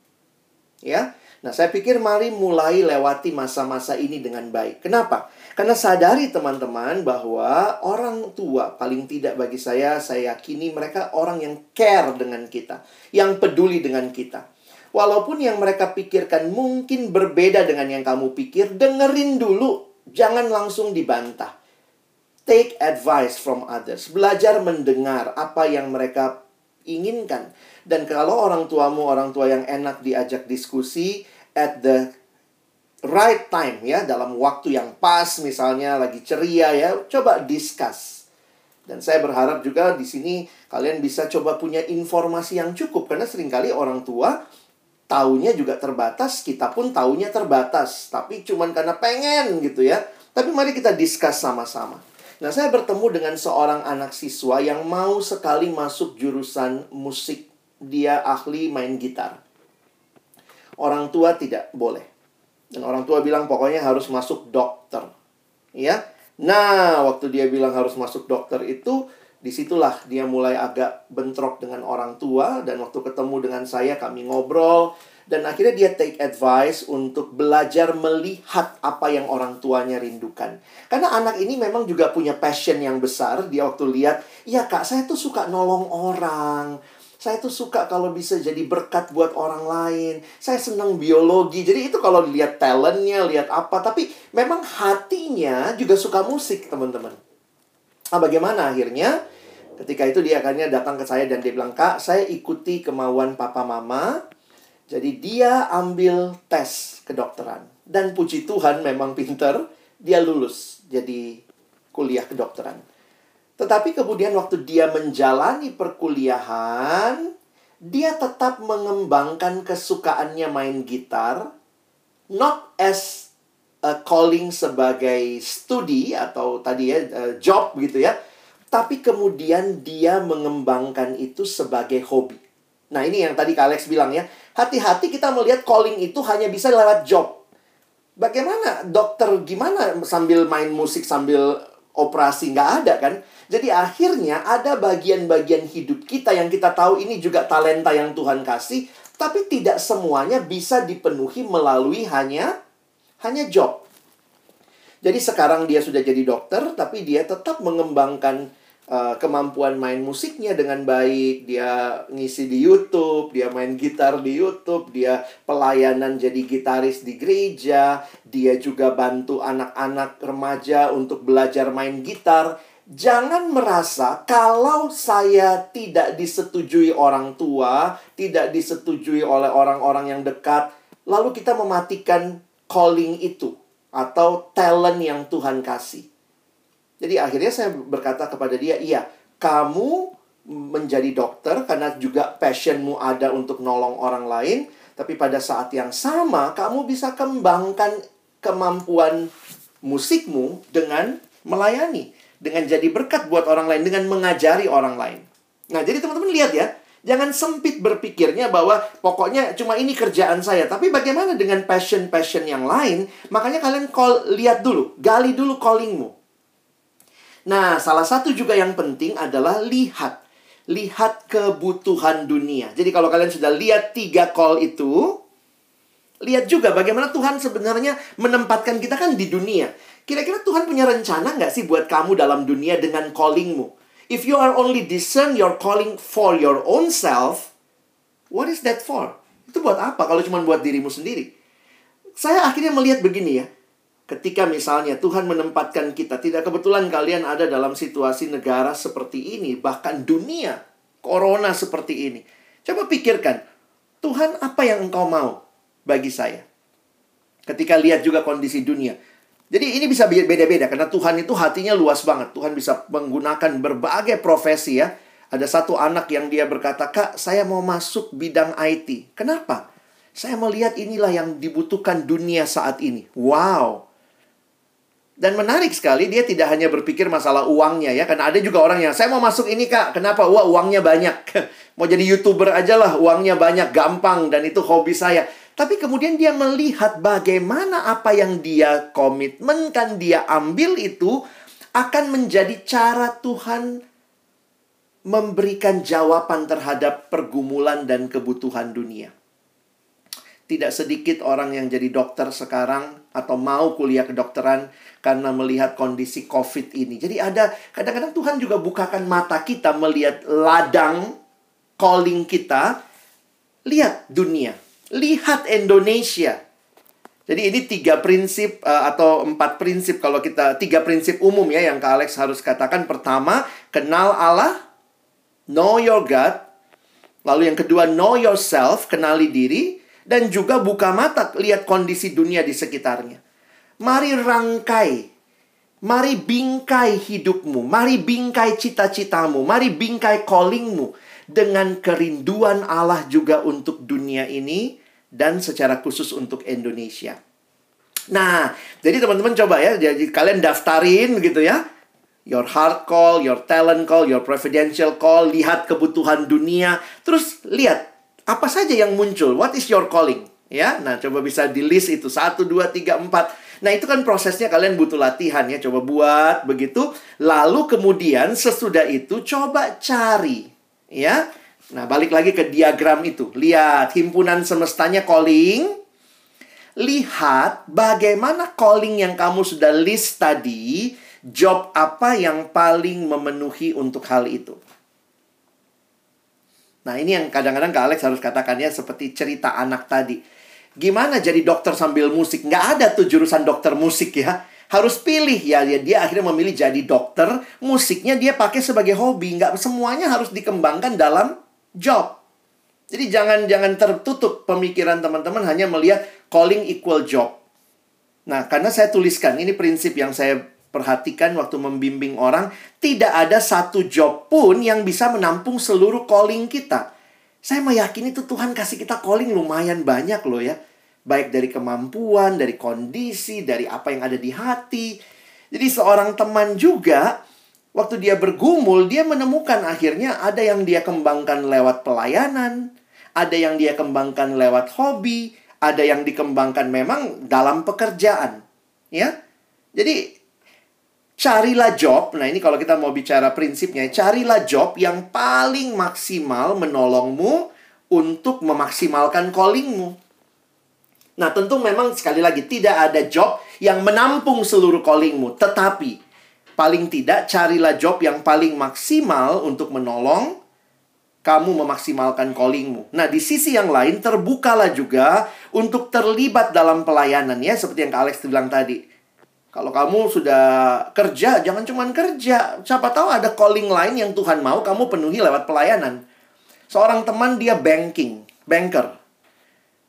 Ya, Nah, saya pikir mari mulai lewati masa-masa ini dengan baik. Kenapa? Karena sadari teman-teman bahwa orang tua paling tidak bagi saya, saya yakini mereka orang yang care dengan kita, yang peduli dengan kita. Walaupun yang mereka pikirkan mungkin berbeda dengan yang kamu pikir, dengerin dulu, jangan langsung dibantah. Take advice from others. Belajar mendengar apa yang mereka inginkan. Dan kalau orang tuamu orang tua yang enak diajak diskusi, at the right time ya dalam waktu yang pas misalnya lagi ceria ya coba discuss. Dan saya berharap juga di sini kalian bisa coba punya informasi yang cukup karena sering kali orang tua taunya juga terbatas kita pun taunya terbatas tapi cuman karena pengen gitu ya. Tapi mari kita discuss sama-sama. Nah saya bertemu dengan seorang anak siswa yang mau sekali masuk jurusan musik. Dia ahli main gitar orang tua tidak boleh. Dan orang tua bilang pokoknya harus masuk dokter. Ya. Nah, waktu dia bilang harus masuk dokter itu di situlah dia mulai agak bentrok dengan orang tua dan waktu ketemu dengan saya kami ngobrol dan akhirnya dia take advice untuk belajar melihat apa yang orang tuanya rindukan. Karena anak ini memang juga punya passion yang besar. Dia waktu lihat, ya kak saya tuh suka nolong orang. Saya tuh suka kalau bisa jadi berkat buat orang lain. Saya senang biologi. Jadi itu kalau lihat talentnya, lihat apa. Tapi memang hatinya juga suka musik, teman-teman. Nah, bagaimana akhirnya? Ketika itu dia akhirnya datang ke saya dan dia bilang, Kak, saya ikuti kemauan papa mama. Jadi dia ambil tes kedokteran. Dan puji Tuhan memang pinter, dia lulus jadi kuliah kedokteran. Tetapi kemudian waktu dia menjalani perkuliahan, dia tetap mengembangkan kesukaannya main gitar, not as a calling sebagai studi atau tadi ya job gitu ya, tapi kemudian dia mengembangkan itu sebagai hobi. Nah ini yang tadi Kak Alex bilang ya, hati-hati kita melihat calling itu hanya bisa lewat job. Bagaimana dokter gimana sambil main musik sambil operasi nggak ada kan? Jadi akhirnya ada bagian-bagian hidup kita yang kita tahu ini juga talenta yang Tuhan kasih, tapi tidak semuanya bisa dipenuhi melalui hanya hanya job. Jadi sekarang dia sudah jadi dokter, tapi dia tetap mengembangkan uh, kemampuan main musiknya dengan baik, dia ngisi di YouTube, dia main gitar di YouTube, dia pelayanan jadi gitaris di gereja, dia juga bantu anak-anak remaja untuk belajar main gitar. Jangan merasa kalau saya tidak disetujui orang tua, tidak disetujui oleh orang-orang yang dekat, lalu kita mematikan calling itu atau talent yang Tuhan kasih. Jadi akhirnya saya berkata kepada dia, iya, kamu menjadi dokter karena juga passionmu ada untuk nolong orang lain, tapi pada saat yang sama kamu bisa kembangkan kemampuan musikmu dengan melayani, dengan jadi berkat buat orang lain, dengan mengajari orang lain. Nah, jadi teman-teman lihat ya, Jangan sempit berpikirnya bahwa pokoknya cuma ini kerjaan saya. Tapi bagaimana dengan passion-passion yang lain? Makanya kalian call, lihat dulu, gali dulu callingmu. Nah, salah satu juga yang penting adalah lihat. Lihat kebutuhan dunia. Jadi kalau kalian sudah lihat tiga call itu, lihat juga bagaimana Tuhan sebenarnya menempatkan kita kan di dunia. Kira-kira Tuhan punya rencana nggak sih buat kamu dalam dunia dengan callingmu? If you are only discern your calling for your own self, what is that for? Itu buat apa kalau cuma buat dirimu sendiri? Saya akhirnya melihat begini ya. Ketika misalnya Tuhan menempatkan kita, tidak kebetulan kalian ada dalam situasi negara seperti ini, bahkan dunia, corona seperti ini. Coba pikirkan, Tuhan apa yang engkau mau bagi saya? Ketika lihat juga kondisi dunia, jadi ini bisa beda-beda karena Tuhan itu hatinya luas banget. Tuhan bisa menggunakan berbagai profesi ya. Ada satu anak yang dia berkata, "Kak, saya mau masuk bidang IT." Kenapa? Saya melihat inilah yang dibutuhkan dunia saat ini. Wow. Dan menarik sekali dia tidak hanya berpikir masalah uangnya ya karena ada juga orang yang saya mau masuk ini Kak. Kenapa? Wah, uangnya banyak. mau jadi YouTuber aja lah, uangnya banyak, gampang dan itu hobi saya. Tapi kemudian dia melihat bagaimana apa yang dia komitmenkan, dia ambil itu akan menjadi cara Tuhan memberikan jawaban terhadap pergumulan dan kebutuhan dunia. Tidak sedikit orang yang jadi dokter sekarang atau mau kuliah kedokteran karena melihat kondisi COVID ini. Jadi ada kadang-kadang Tuhan juga bukakan mata kita melihat ladang calling kita. Lihat dunia lihat Indonesia. Jadi ini tiga prinsip uh, atau empat prinsip kalau kita tiga prinsip umum ya yang Kak Alex harus katakan. Pertama, kenal Allah, know your God. Lalu yang kedua, know yourself, kenali diri dan juga buka mata lihat kondisi dunia di sekitarnya. Mari rangkai, mari bingkai hidupmu, mari bingkai cita-citamu, mari bingkai callingmu dengan kerinduan Allah juga untuk dunia ini dan secara khusus untuk Indonesia. Nah, jadi teman-teman coba ya, jadi kalian daftarin gitu ya. Your heart call, your talent call, your presidential call, lihat kebutuhan dunia, terus lihat apa saja yang muncul. What is your calling? Ya, nah coba bisa di list itu satu, dua, tiga, empat. Nah itu kan prosesnya kalian butuh latihan ya, coba buat begitu. Lalu kemudian sesudah itu coba cari, ya Nah, balik lagi ke diagram itu. Lihat, himpunan semestanya calling. Lihat bagaimana calling yang kamu sudah list tadi, job apa yang paling memenuhi untuk hal itu. Nah, ini yang kadang-kadang Kak Alex harus katakan ya, seperti cerita anak tadi. Gimana jadi dokter sambil musik? Nggak ada tuh jurusan dokter musik ya. Harus pilih ya, ya dia akhirnya memilih jadi dokter. Musiknya dia pakai sebagai hobi. Nggak semuanya harus dikembangkan dalam job. Jadi jangan jangan tertutup pemikiran teman-teman hanya melihat calling equal job. Nah, karena saya tuliskan ini prinsip yang saya perhatikan waktu membimbing orang, tidak ada satu job pun yang bisa menampung seluruh calling kita. Saya meyakini itu Tuhan kasih kita calling lumayan banyak loh ya. Baik dari kemampuan, dari kondisi, dari apa yang ada di hati. Jadi seorang teman juga waktu dia bergumul, dia menemukan akhirnya ada yang dia kembangkan lewat pelayanan, ada yang dia kembangkan lewat hobi, ada yang dikembangkan memang dalam pekerjaan. Ya. Jadi carilah job. Nah, ini kalau kita mau bicara prinsipnya, carilah job yang paling maksimal menolongmu untuk memaksimalkan callingmu. Nah, tentu memang sekali lagi tidak ada job yang menampung seluruh callingmu, tetapi paling tidak carilah job yang paling maksimal untuk menolong kamu memaksimalkan callingmu. Nah, di sisi yang lain terbukalah juga untuk terlibat dalam pelayanan ya, seperti yang Kak Alex bilang tadi. Kalau kamu sudah kerja, jangan cuma kerja. Siapa tahu ada calling lain yang Tuhan mau kamu penuhi lewat pelayanan. Seorang teman dia banking, banker.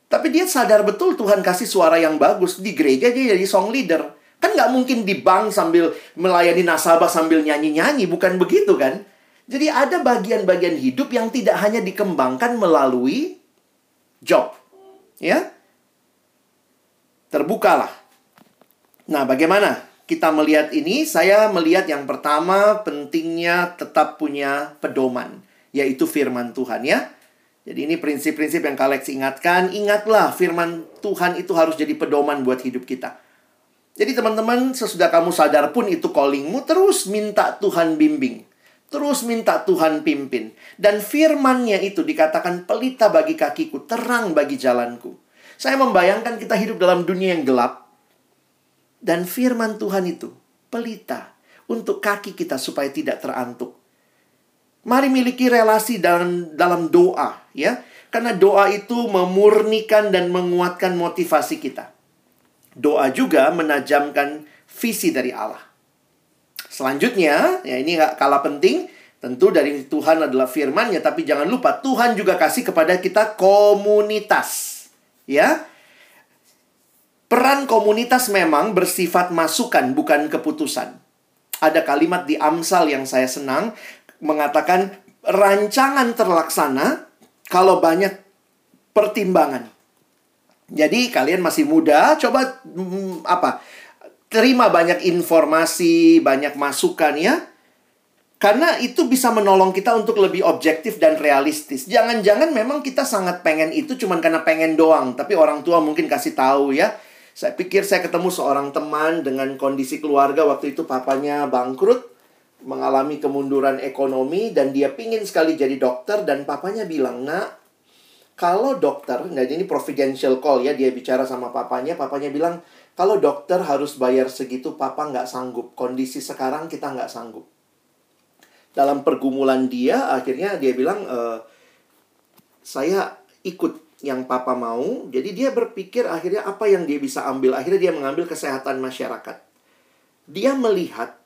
Tapi dia sadar betul Tuhan kasih suara yang bagus. Di gereja dia jadi song leader. Kan nggak mungkin di bank sambil melayani nasabah sambil nyanyi-nyanyi. Bukan begitu kan? Jadi ada bagian-bagian hidup yang tidak hanya dikembangkan melalui job. Ya. Terbukalah. Nah, bagaimana kita melihat ini? Saya melihat yang pertama pentingnya tetap punya pedoman, yaitu firman Tuhan ya. Jadi ini prinsip-prinsip yang Kalex ingatkan. Ingatlah firman Tuhan itu harus jadi pedoman buat hidup kita. Jadi teman-teman, sesudah kamu sadar pun itu callingmu, terus minta Tuhan bimbing. Terus minta Tuhan pimpin. Dan firmannya itu dikatakan pelita bagi kakiku, terang bagi jalanku. Saya membayangkan kita hidup dalam dunia yang gelap. Dan firman Tuhan itu pelita untuk kaki kita supaya tidak terantuk. Mari miliki relasi dalam dalam doa ya. Karena doa itu memurnikan dan menguatkan motivasi kita. Doa juga menajamkan visi dari Allah. Selanjutnya, ya ini gak kalah penting. Tentu dari Tuhan adalah firmannya, tapi jangan lupa Tuhan juga kasih kepada kita komunitas. Ya, peran komunitas memang bersifat masukan, bukan keputusan. Ada kalimat di Amsal yang saya senang mengatakan rancangan terlaksana kalau banyak pertimbangan. Jadi kalian masih muda, coba mm, apa? terima banyak informasi, banyak masukan ya. Karena itu bisa menolong kita untuk lebih objektif dan realistis. Jangan-jangan memang kita sangat pengen itu cuma karena pengen doang. Tapi orang tua mungkin kasih tahu ya. Saya pikir saya ketemu seorang teman dengan kondisi keluarga waktu itu papanya bangkrut. Mengalami kemunduran ekonomi dan dia pingin sekali jadi dokter. Dan papanya bilang, nak kalau dokter, nah ini providential call ya, dia bicara sama papanya, papanya bilang, kalau dokter harus bayar segitu, papa nggak sanggup. Kondisi sekarang kita nggak sanggup. Dalam pergumulan dia, akhirnya dia bilang, e, saya ikut yang papa mau. Jadi dia berpikir akhirnya apa yang dia bisa ambil. Akhirnya dia mengambil kesehatan masyarakat. Dia melihat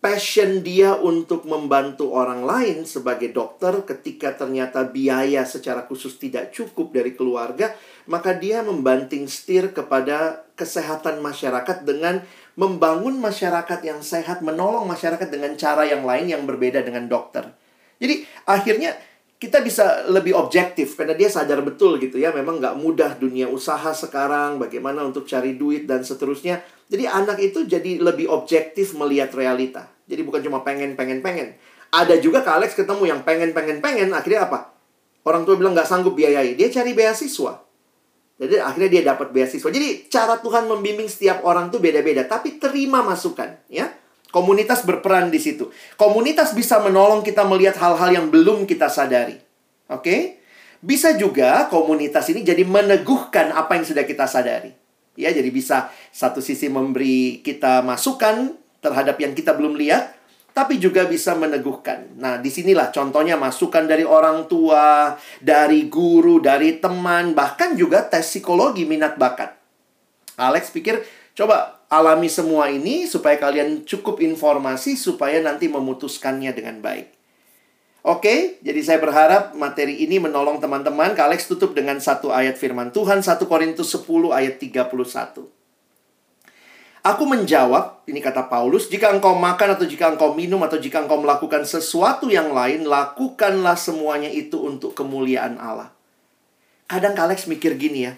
passion dia untuk membantu orang lain sebagai dokter ketika ternyata biaya secara khusus tidak cukup dari keluarga, maka dia membanting setir kepada kesehatan masyarakat dengan membangun masyarakat yang sehat, menolong masyarakat dengan cara yang lain yang berbeda dengan dokter. Jadi akhirnya kita bisa lebih objektif karena dia sadar betul gitu ya. Memang nggak mudah dunia usaha sekarang bagaimana untuk cari duit dan seterusnya. Jadi anak itu jadi lebih objektif melihat realita. Jadi bukan cuma pengen pengen pengen. Ada juga ke Alex ketemu yang pengen pengen pengen. Akhirnya apa? Orang tua bilang nggak sanggup biayai. Dia cari beasiswa. Jadi akhirnya dia dapat beasiswa. Jadi cara Tuhan membimbing setiap orang tuh beda-beda. Tapi terima masukan ya Komunitas berperan di situ. Komunitas bisa menolong kita melihat hal-hal yang belum kita sadari. Oke? Okay? Bisa juga komunitas ini jadi meneguhkan apa yang sudah kita sadari. Ya, jadi bisa satu sisi memberi kita masukan terhadap yang kita belum lihat, tapi juga bisa meneguhkan. Nah, di sinilah contohnya masukan dari orang tua, dari guru, dari teman, bahkan juga tes psikologi minat bakat. Alex pikir, coba alami semua ini supaya kalian cukup informasi supaya nanti memutuskannya dengan baik. Oke, jadi saya berharap materi ini menolong teman-teman. Kak Alex tutup dengan satu ayat firman Tuhan, 1 Korintus 10 ayat 31. Aku menjawab, ini kata Paulus, jika engkau makan atau jika engkau minum atau jika engkau melakukan sesuatu yang lain, lakukanlah semuanya itu untuk kemuliaan Allah. Kadang Kak Alex mikir gini ya,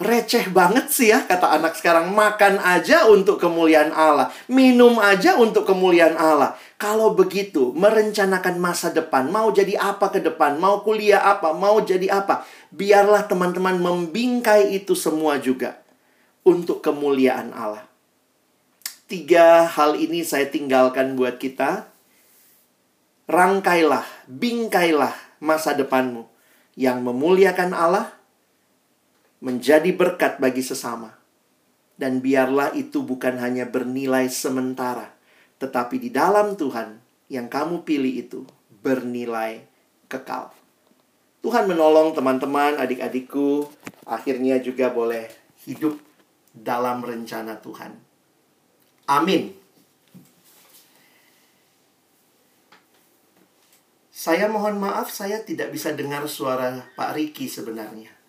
receh banget sih ya kata anak sekarang. Makan aja untuk kemuliaan Allah. Minum aja untuk kemuliaan Allah. Kalau begitu merencanakan masa depan. Mau jadi apa ke depan? Mau kuliah apa? Mau jadi apa? Biarlah teman-teman membingkai itu semua juga untuk kemuliaan Allah. Tiga hal ini saya tinggalkan buat kita. Rangkailah bingkailah masa depanmu yang memuliakan Allah menjadi berkat bagi sesama. Dan biarlah itu bukan hanya bernilai sementara, tetapi di dalam Tuhan yang kamu pilih itu bernilai kekal. Tuhan menolong teman-teman, adik-adikku, akhirnya juga boleh hidup dalam rencana Tuhan. Amin. Saya mohon maaf, saya tidak bisa dengar suara Pak Riki sebenarnya.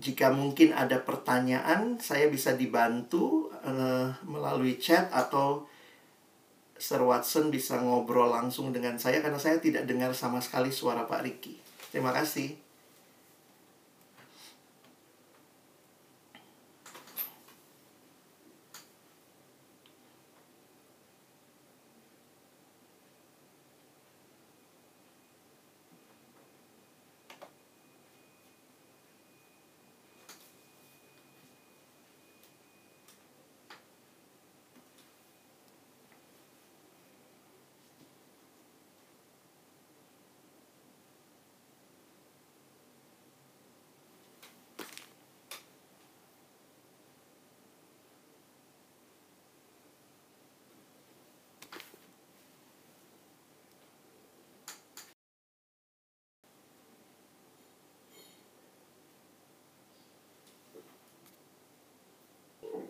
Jika mungkin ada pertanyaan, saya bisa dibantu uh, melalui chat atau Sir Watson bisa ngobrol langsung dengan saya karena saya tidak dengar sama sekali suara Pak Riki. Terima kasih.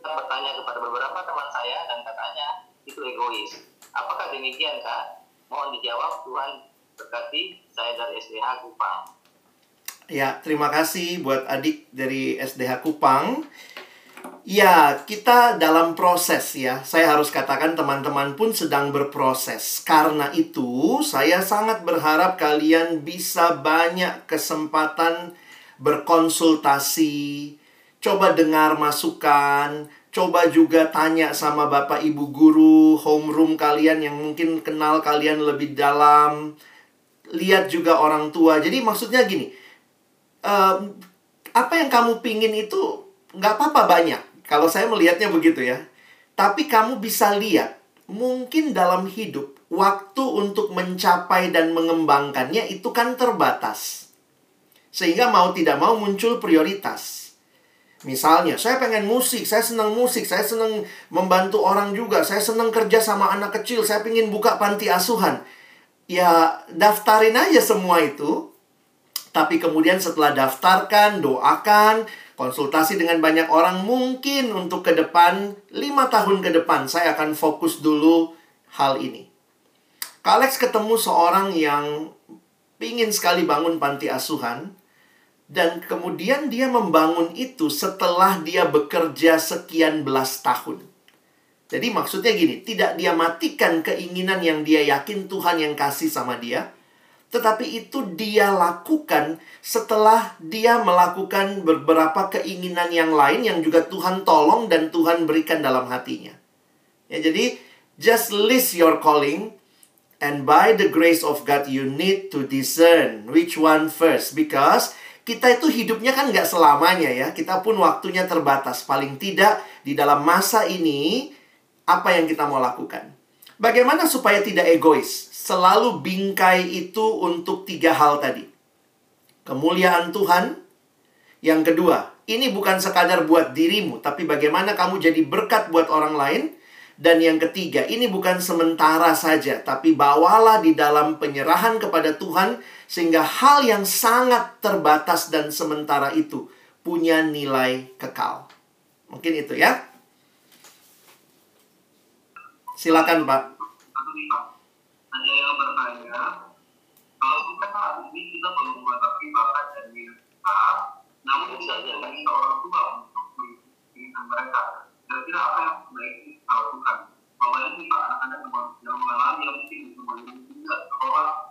Bertanya kepada beberapa teman saya dan katanya itu egois. Apakah demikian kak? Mohon dijawab Tuhan berkati saya dari SDH Kupang. Ya, terima kasih buat adik dari SDH Kupang. Ya, kita dalam proses ya. Saya harus katakan teman-teman pun sedang berproses. Karena itu, saya sangat berharap kalian bisa banyak kesempatan berkonsultasi, coba dengar masukan, coba juga tanya sama Bapak Ibu guru homeroom kalian yang mungkin kenal kalian lebih dalam. Lihat juga orang tua. Jadi maksudnya gini, um, apa yang kamu pingin itu nggak apa-apa banyak. Kalau saya melihatnya begitu ya. Tapi kamu bisa lihat, mungkin dalam hidup, waktu untuk mencapai dan mengembangkannya itu kan terbatas. Sehingga mau tidak mau muncul prioritas. Misalnya, saya pengen musik, saya senang musik, saya senang membantu orang juga, saya senang kerja sama anak kecil, saya pengen buka panti asuhan. Ya, daftarin aja semua itu. Tapi kemudian setelah daftarkan, doakan, konsultasi dengan banyak orang, mungkin untuk ke depan, lima tahun ke depan, saya akan fokus dulu hal ini. Kak Alex ketemu seorang yang pingin sekali bangun panti asuhan, dan kemudian dia membangun itu setelah dia bekerja sekian belas tahun. Jadi maksudnya gini, tidak dia matikan keinginan yang dia yakin Tuhan yang kasih sama dia, tetapi itu dia lakukan setelah dia melakukan beberapa keinginan yang lain yang juga Tuhan tolong dan Tuhan berikan dalam hatinya. Ya, jadi just list your calling and by the grace of God you need to discern which one first because kita itu hidupnya kan nggak selamanya ya. Kita pun waktunya terbatas. Paling tidak di dalam masa ini, apa yang kita mau lakukan. Bagaimana supaya tidak egois? Selalu bingkai itu untuk tiga hal tadi. Kemuliaan Tuhan. Yang kedua, ini bukan sekadar buat dirimu, tapi bagaimana kamu jadi berkat buat orang lain. Dan yang ketiga, ini bukan sementara saja, tapi bawalah di dalam penyerahan kepada Tuhan sehingga hal yang sangat terbatas dan sementara itu punya nilai kekal. Mungkin itu ya. Silakan, Pak. Ada yang bertanya, kalau kita saat ini kita belum membatasi bakat dan minat namun bisa jadi orang tua untuk menginginkan mereka. Kira-kira apa yang sebaiknya kita lakukan? Bahwa ini anak-anak yang mengalami yang mungkin tidak sekolah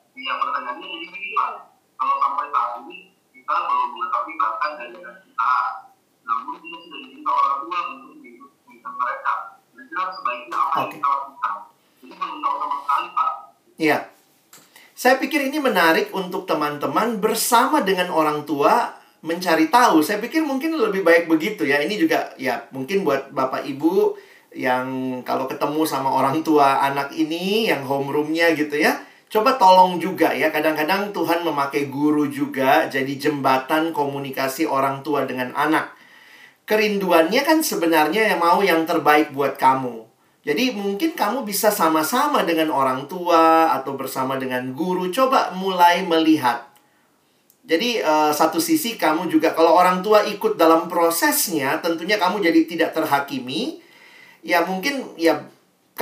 iya pertanyaannya jadi Pak. Kalau sampai saat ini kita belum mengetahui bakat dari kita, namun kita sudah diminta orang tua untuk mengikuti mereka. Kira-kira sebaiknya apa yang Oke. kita lakukan? Ini belum tahu sama sekali, Pak. Iya. Saya pikir ini menarik untuk teman-teman bersama dengan orang tua mencari tahu. Saya pikir mungkin lebih baik begitu ya. Ini juga ya mungkin buat Bapak Ibu yang kalau ketemu sama orang tua anak ini yang homeroomnya gitu ya. Coba tolong juga ya. Kadang-kadang Tuhan memakai guru juga jadi jembatan komunikasi orang tua dengan anak. Kerinduannya kan sebenarnya yang mau yang terbaik buat kamu. Jadi mungkin kamu bisa sama-sama dengan orang tua atau bersama dengan guru coba mulai melihat. Jadi eh, satu sisi kamu juga kalau orang tua ikut dalam prosesnya tentunya kamu jadi tidak terhakimi. Ya mungkin ya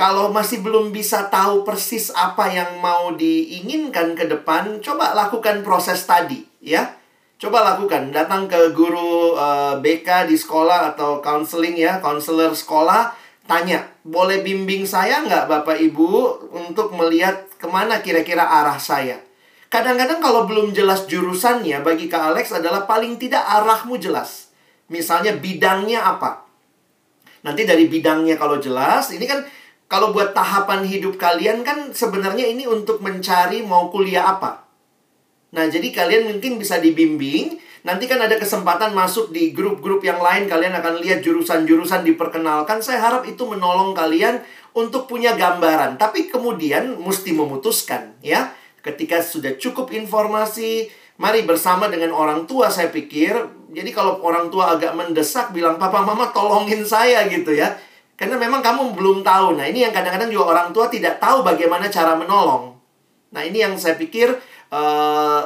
kalau masih belum bisa tahu persis apa yang mau diinginkan ke depan, coba lakukan proses tadi ya. Coba lakukan, datang ke guru eh, BK di sekolah atau counseling ya, counselor sekolah, tanya, boleh bimbing saya nggak Bapak Ibu untuk melihat ke mana kira-kira arah saya? Kadang-kadang kalau belum jelas jurusannya, bagi Kak Alex adalah paling tidak arahmu jelas. Misalnya bidangnya apa? Nanti dari bidangnya kalau jelas, ini kan kalau buat tahapan hidup kalian kan sebenarnya ini untuk mencari mau kuliah apa. Nah, jadi kalian mungkin bisa dibimbing. Nanti kan ada kesempatan masuk di grup-grup yang lain. Kalian akan lihat jurusan-jurusan diperkenalkan. Saya harap itu menolong kalian untuk punya gambaran. Tapi kemudian mesti memutuskan, ya. Ketika sudah cukup informasi, mari bersama dengan orang tua saya pikir. Jadi kalau orang tua agak mendesak, bilang, Papa, Mama tolongin saya gitu ya. Karena memang kamu belum tahu. Nah, ini yang kadang-kadang juga orang tua tidak tahu bagaimana cara menolong. Nah, ini yang saya pikir eh,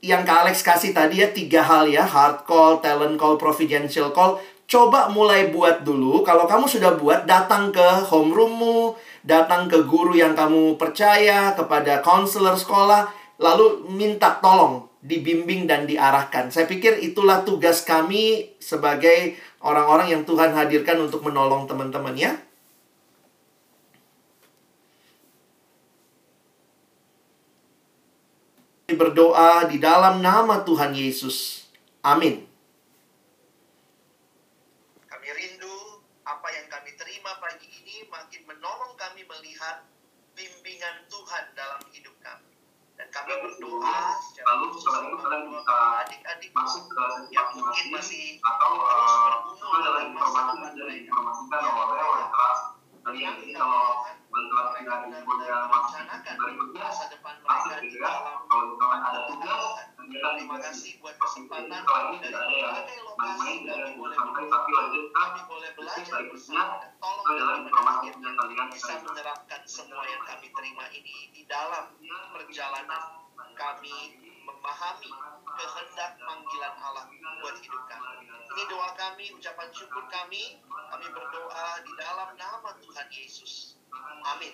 yang Kak Alex kasih tadi ya tiga hal ya, hard call, talent call, providential call. Coba mulai buat dulu. Kalau kamu sudah buat, datang ke homeroommu, datang ke guru yang kamu percaya, kepada konselor sekolah, lalu minta tolong dibimbing dan diarahkan. Saya pikir itulah tugas kami sebagai orang-orang yang Tuhan hadirkan untuk menolong teman-teman ya. berdoa di dalam nama Tuhan Yesus. Amin. Kami rindu apa yang kami terima pagi ini makin menolong kami melihat bimbingan Tuhan dalam hidup kami. Dan kami berdoa Lalu setelah itu kalian bisa adik-adik masuk ke yang sesi mungkin masih atau terus eh, bergumul itu adalah dalam informasi yang sudah mereka. diinformasikan Yang oleh wali kelas kalian yang jadi tidak kalau benar-benar infonya masih merencanakan berikutnya masuk gitu ya dalam kalau misalkan ada tugas kegiatan Terima kasih buat kesempatan. setelah ini tidak ada yang lokasi main-main tidak boleh sampai tapi lanjut ke kami boleh sesi belajar bersama. dan tolong itu adalah kami informasi yang kalian bisa menerapkan semua yang kami terima ini di dalam perjalanan kami memahami kehendak panggilan Allah buat hidup kami. Ini doa kami, ucapan syukur kami. Kami berdoa di dalam nama Tuhan Yesus. Amin.